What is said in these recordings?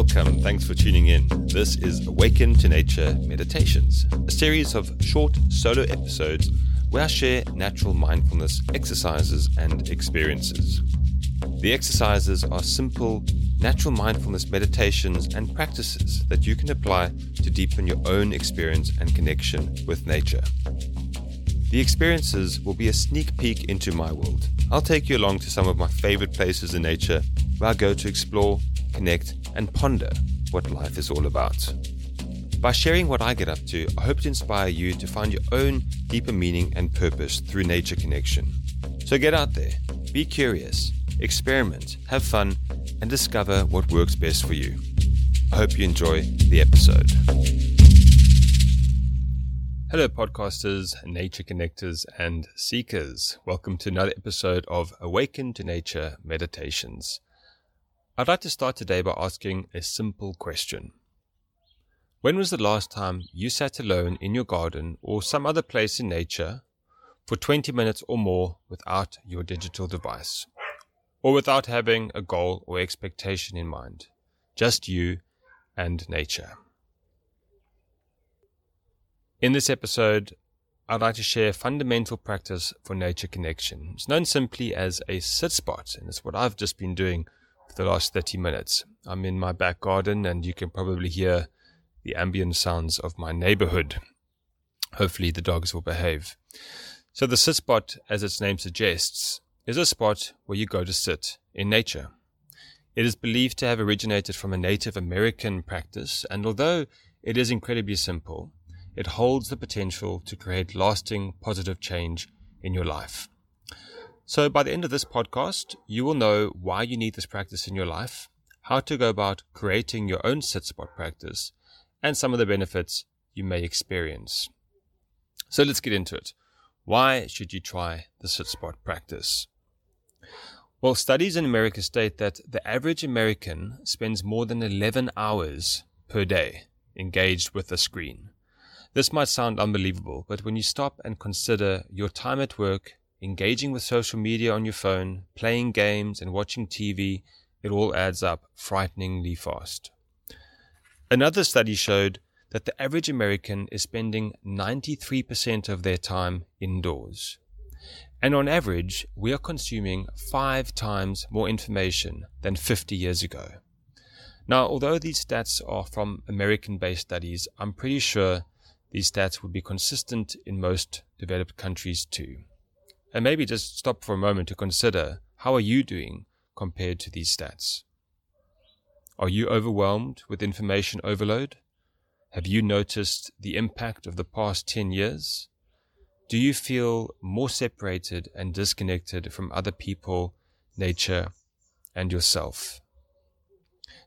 welcome. Thanks for tuning in. This is Awaken to Nature Meditations, a series of short solo episodes where I share natural mindfulness exercises and experiences. The exercises are simple, natural mindfulness meditations and practices that you can apply to deepen your own experience and connection with nature. The experiences will be a sneak peek into my world. I'll take you along to some of my favorite places in nature where I go to explore, connect, and ponder what life is all about. By sharing what I get up to, I hope to inspire you to find your own deeper meaning and purpose through nature connection. So get out there, be curious, experiment, have fun, and discover what works best for you. I hope you enjoy the episode. Hello, podcasters, nature connectors, and seekers. Welcome to another episode of Awaken to Nature Meditations. I'd like to start today by asking a simple question. When was the last time you sat alone in your garden or some other place in nature for 20 minutes or more without your digital device? Or without having a goal or expectation in mind? Just you and nature. In this episode, I'd like to share a fundamental practice for nature connection. It's known simply as a sit spot, and it's what I've just been doing for the last 30 minutes. I'm in my back garden, and you can probably hear the ambient sounds of my neighborhood. Hopefully, the dogs will behave. So, the sit spot, as its name suggests, is a spot where you go to sit in nature. It is believed to have originated from a Native American practice, and although it is incredibly simple, it holds the potential to create lasting positive change in your life. So, by the end of this podcast, you will know why you need this practice in your life, how to go about creating your own sit spot practice, and some of the benefits you may experience. So, let's get into it. Why should you try the sit spot practice? Well, studies in America state that the average American spends more than 11 hours per day engaged with a screen. This might sound unbelievable, but when you stop and consider your time at work, engaging with social media on your phone, playing games, and watching TV, it all adds up frighteningly fast. Another study showed that the average American is spending 93% of their time indoors. And on average, we are consuming five times more information than 50 years ago. Now, although these stats are from American based studies, I'm pretty sure these stats would be consistent in most developed countries too. And maybe just stop for a moment to consider how are you doing compared to these stats? Are you overwhelmed with information overload? Have you noticed the impact of the past 10 years? Do you feel more separated and disconnected from other people, nature, and yourself?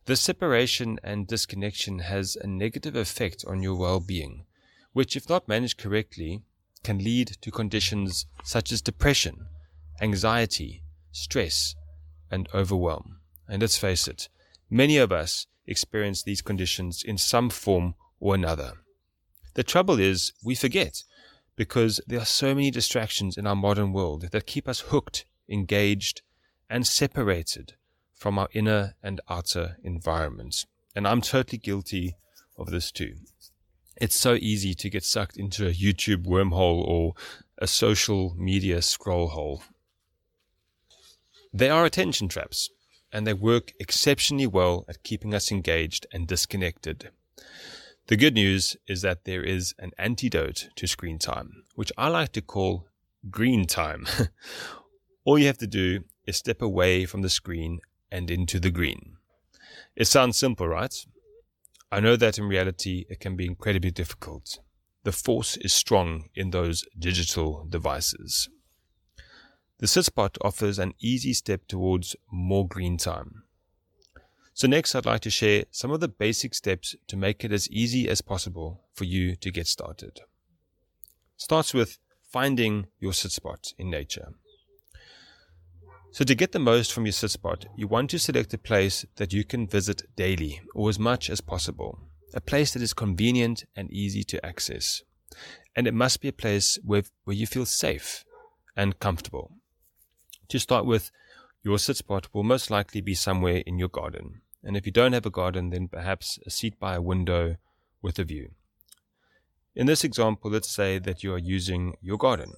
This separation and disconnection has a negative effect on your well being which, if not managed correctly, can lead to conditions such as depression, anxiety, stress, and overwhelm. And let's face it, many of us experience these conditions in some form or another. The trouble is, we forget because there are so many distractions in our modern world that keep us hooked, engaged, and separated from our inner and outer environments. And I'm totally guilty of this too it's so easy to get sucked into a YouTube wormhole or a social media scroll hole. They are attention traps, and they work exceptionally well at keeping us engaged and disconnected. The good news is that there is an antidote to screen time, which I like to call green time. All you have to do is step away from the screen and into the green. It sounds simple, right? I know that in reality it can be incredibly difficult. The force is strong in those digital devices. The SitSpot offers an easy step towards more green time. So next I'd like to share some of the basic steps to make it as easy as possible for you to get started. Starts with finding your sit spot in nature. So to get the most from your sit spot, you want to select a place that you can visit daily or as much as possible. A place that is convenient and easy to access. And it must be a place where, where you feel safe and comfortable. To start with, your sit spot will most likely be somewhere in your garden. And if you don't have a garden, then perhaps a seat by a window with a view. In this example, let's say that you are using your garden.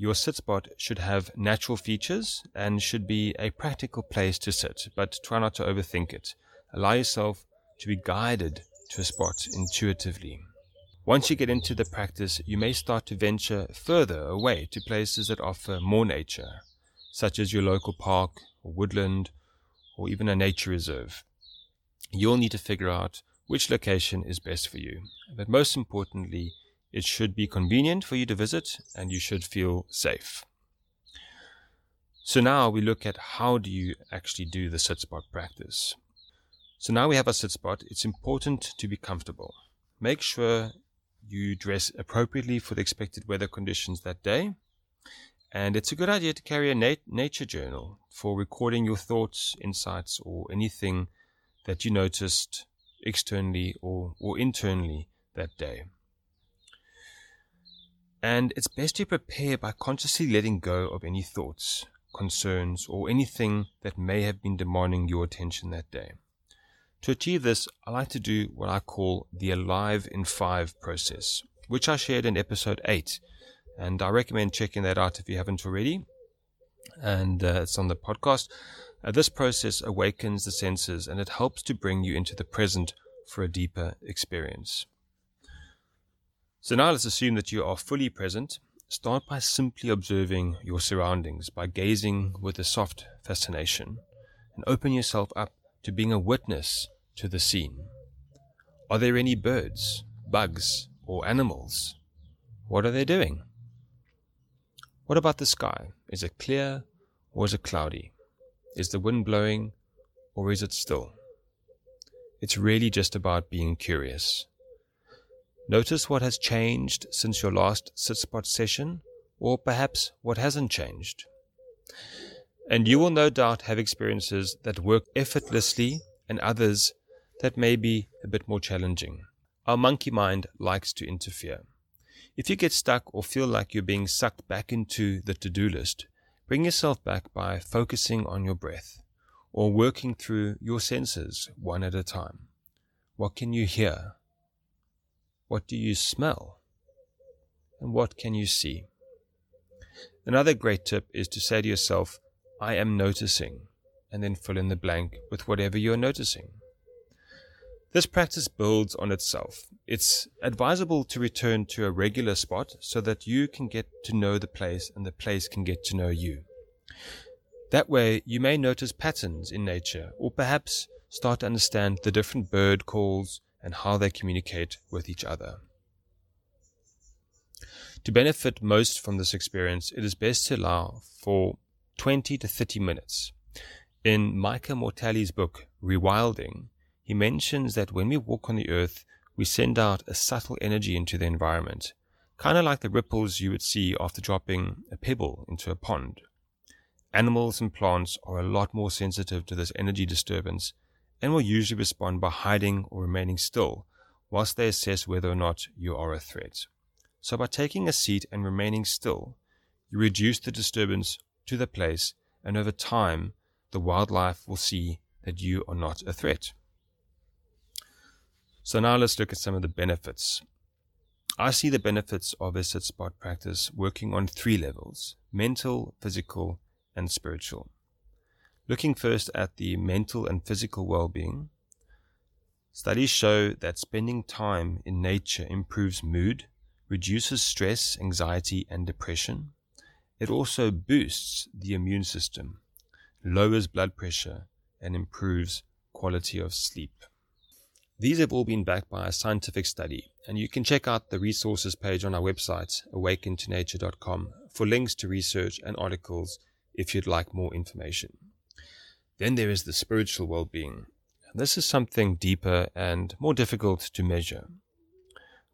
Your sit spot should have natural features and should be a practical place to sit, but try not to overthink it. Allow yourself to be guided to a spot intuitively. Once you get into the practice, you may start to venture further away to places that offer more nature, such as your local park or woodland or even a nature reserve. You'll need to figure out which location is best for you. But most importantly, it should be convenient for you to visit and you should feel safe. So now we look at how do you actually do the sit spot practice. So now we have a sit spot. It's important to be comfortable. Make sure you dress appropriately for the expected weather conditions that day. And it's a good idea to carry a nat- nature journal for recording your thoughts, insights, or anything that you noticed externally or, or internally that day. And it's best to prepare by consciously letting go of any thoughts, concerns, or anything that may have been demanding your attention that day. To achieve this, I like to do what I call the Alive in 5 process, which I shared in episode 8 and I recommend checking that out if you haven't already. And uh, it's on the podcast. Uh, this process awakens the senses and it helps to bring you into the present for a deeper experience. So now let's assume that you are fully present. Start by simply observing your surroundings, by gazing with a soft fascination, and open yourself up to being a witness to the scene. Are there any birds, bugs, or animals? What are they doing? What about the sky? Is it clear or is it cloudy? Is the wind blowing or is it still? It's really just about being curious. Notice what has changed since your last sit spot session, or perhaps what hasn't changed. And you will no doubt have experiences that work effortlessly and others that may be a bit more challenging. Our monkey mind likes to interfere. If you get stuck or feel like you're being sucked back into the to do list, bring yourself back by focusing on your breath or working through your senses one at a time. What can you hear? What do you smell? And what can you see? Another great tip is to say to yourself, I am noticing, and then fill in the blank with whatever you're noticing. This practice builds on itself. It's advisable to return to a regular spot so that you can get to know the place and the place can get to know you. That way, you may notice patterns in nature or perhaps start to understand the different bird calls and how they communicate with each other. To benefit most from this experience, it is best to allow for 20 to 30 minutes. In Micah Mortali's book, Rewilding, he mentions that when we walk on the earth, we send out a subtle energy into the environment, kind of like the ripples you would see after dropping a pebble into a pond. Animals and plants are a lot more sensitive to this energy disturbance and will usually respond by hiding or remaining still whilst they assess whether or not you are a threat. So by taking a seat and remaining still, you reduce the disturbance to the place and over time the wildlife will see that you are not a threat. So now let's look at some of the benefits. I see the benefits of a sit spot practice working on three levels mental, physical, and spiritual. Looking first at the mental and physical well being, studies show that spending time in nature improves mood, reduces stress, anxiety, and depression. It also boosts the immune system, lowers blood pressure, and improves quality of sleep. These have all been backed by a scientific study, and you can check out the resources page on our website, awakentonature.com, for links to research and articles if you'd like more information. Then there is the spiritual well being. This is something deeper and more difficult to measure.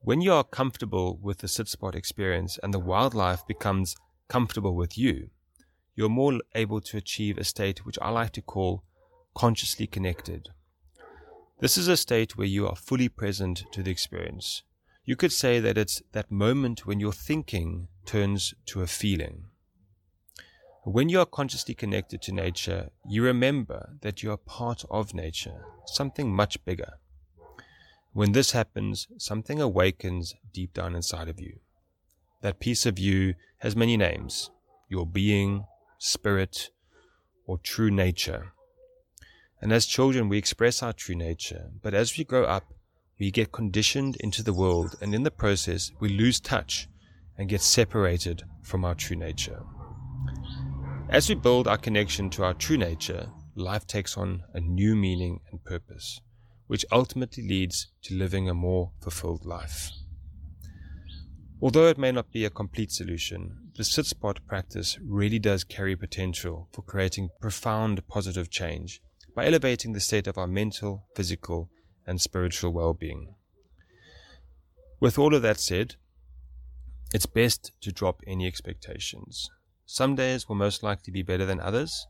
When you are comfortable with the sit spot experience and the wildlife becomes comfortable with you, you're more able to achieve a state which I like to call consciously connected this is a state where you are fully present to the experience. You could say that it's that moment when your thinking turns to a feeling. When you are consciously connected to nature, you remember that you are part of nature, something much bigger. When this happens, something awakens deep down inside of you. That piece of you has many names your being, spirit, or true nature. And as children, we express our true nature, but as we grow up, we get conditioned into the world, and in the process, we lose touch and get separated from our true nature. As we build our connection to our true nature, life takes on a new meaning and purpose, which ultimately leads to living a more fulfilled life. Although it may not be a complete solution, the sit spot practice really does carry potential for creating profound positive change by elevating the state of our mental, physical, and spiritual well being. With all of that said, it's best to drop any expectations. Some days will most likely be better than others,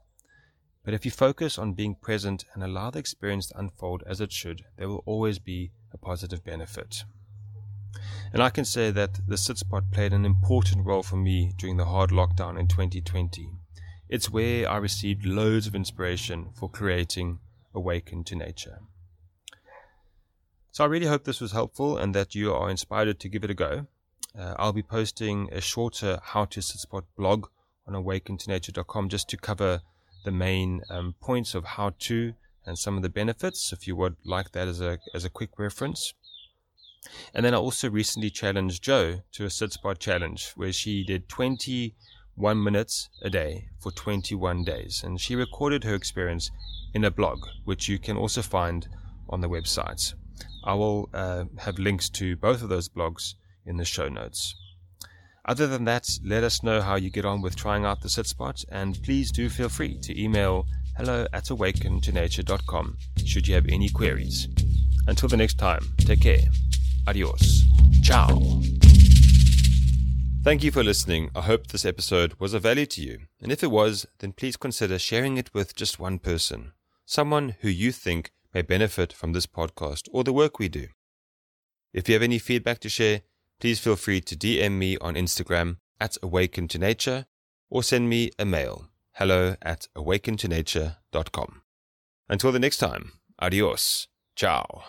but if you focus on being present and allow the experience to unfold as it should, there will always be a positive benefit. And I can say that the sit spot played an important role for me during the hard lockdown in 2020. It's where I received loads of inspiration for creating Awaken to Nature. So I really hope this was helpful and that you are inspired to give it a go. Uh, I'll be posting a shorter How to Sit Spot blog on awakentonature.com just to cover the main um, points of how to and some of the benefits if you would like that as a, as a quick reference. And then I also recently challenged Jo to a sit spot challenge where she did 21 minutes a day for 21 days. And she recorded her experience in a blog, which you can also find on the website. I will uh, have links to both of those blogs in the show notes. Other than that, let us know how you get on with trying out the sit spot, and please do feel free to email hello at awakentonature.com should you have any queries. Until the next time, take care. Adios. Ciao. Thank you for listening. I hope this episode was of value to you. And if it was, then please consider sharing it with just one person, someone who you think may benefit from this podcast or the work we do. If you have any feedback to share, please feel free to DM me on Instagram at Awaken to Nature or send me a mail hello at awakentonature.com. Until the next time, adios. Ciao.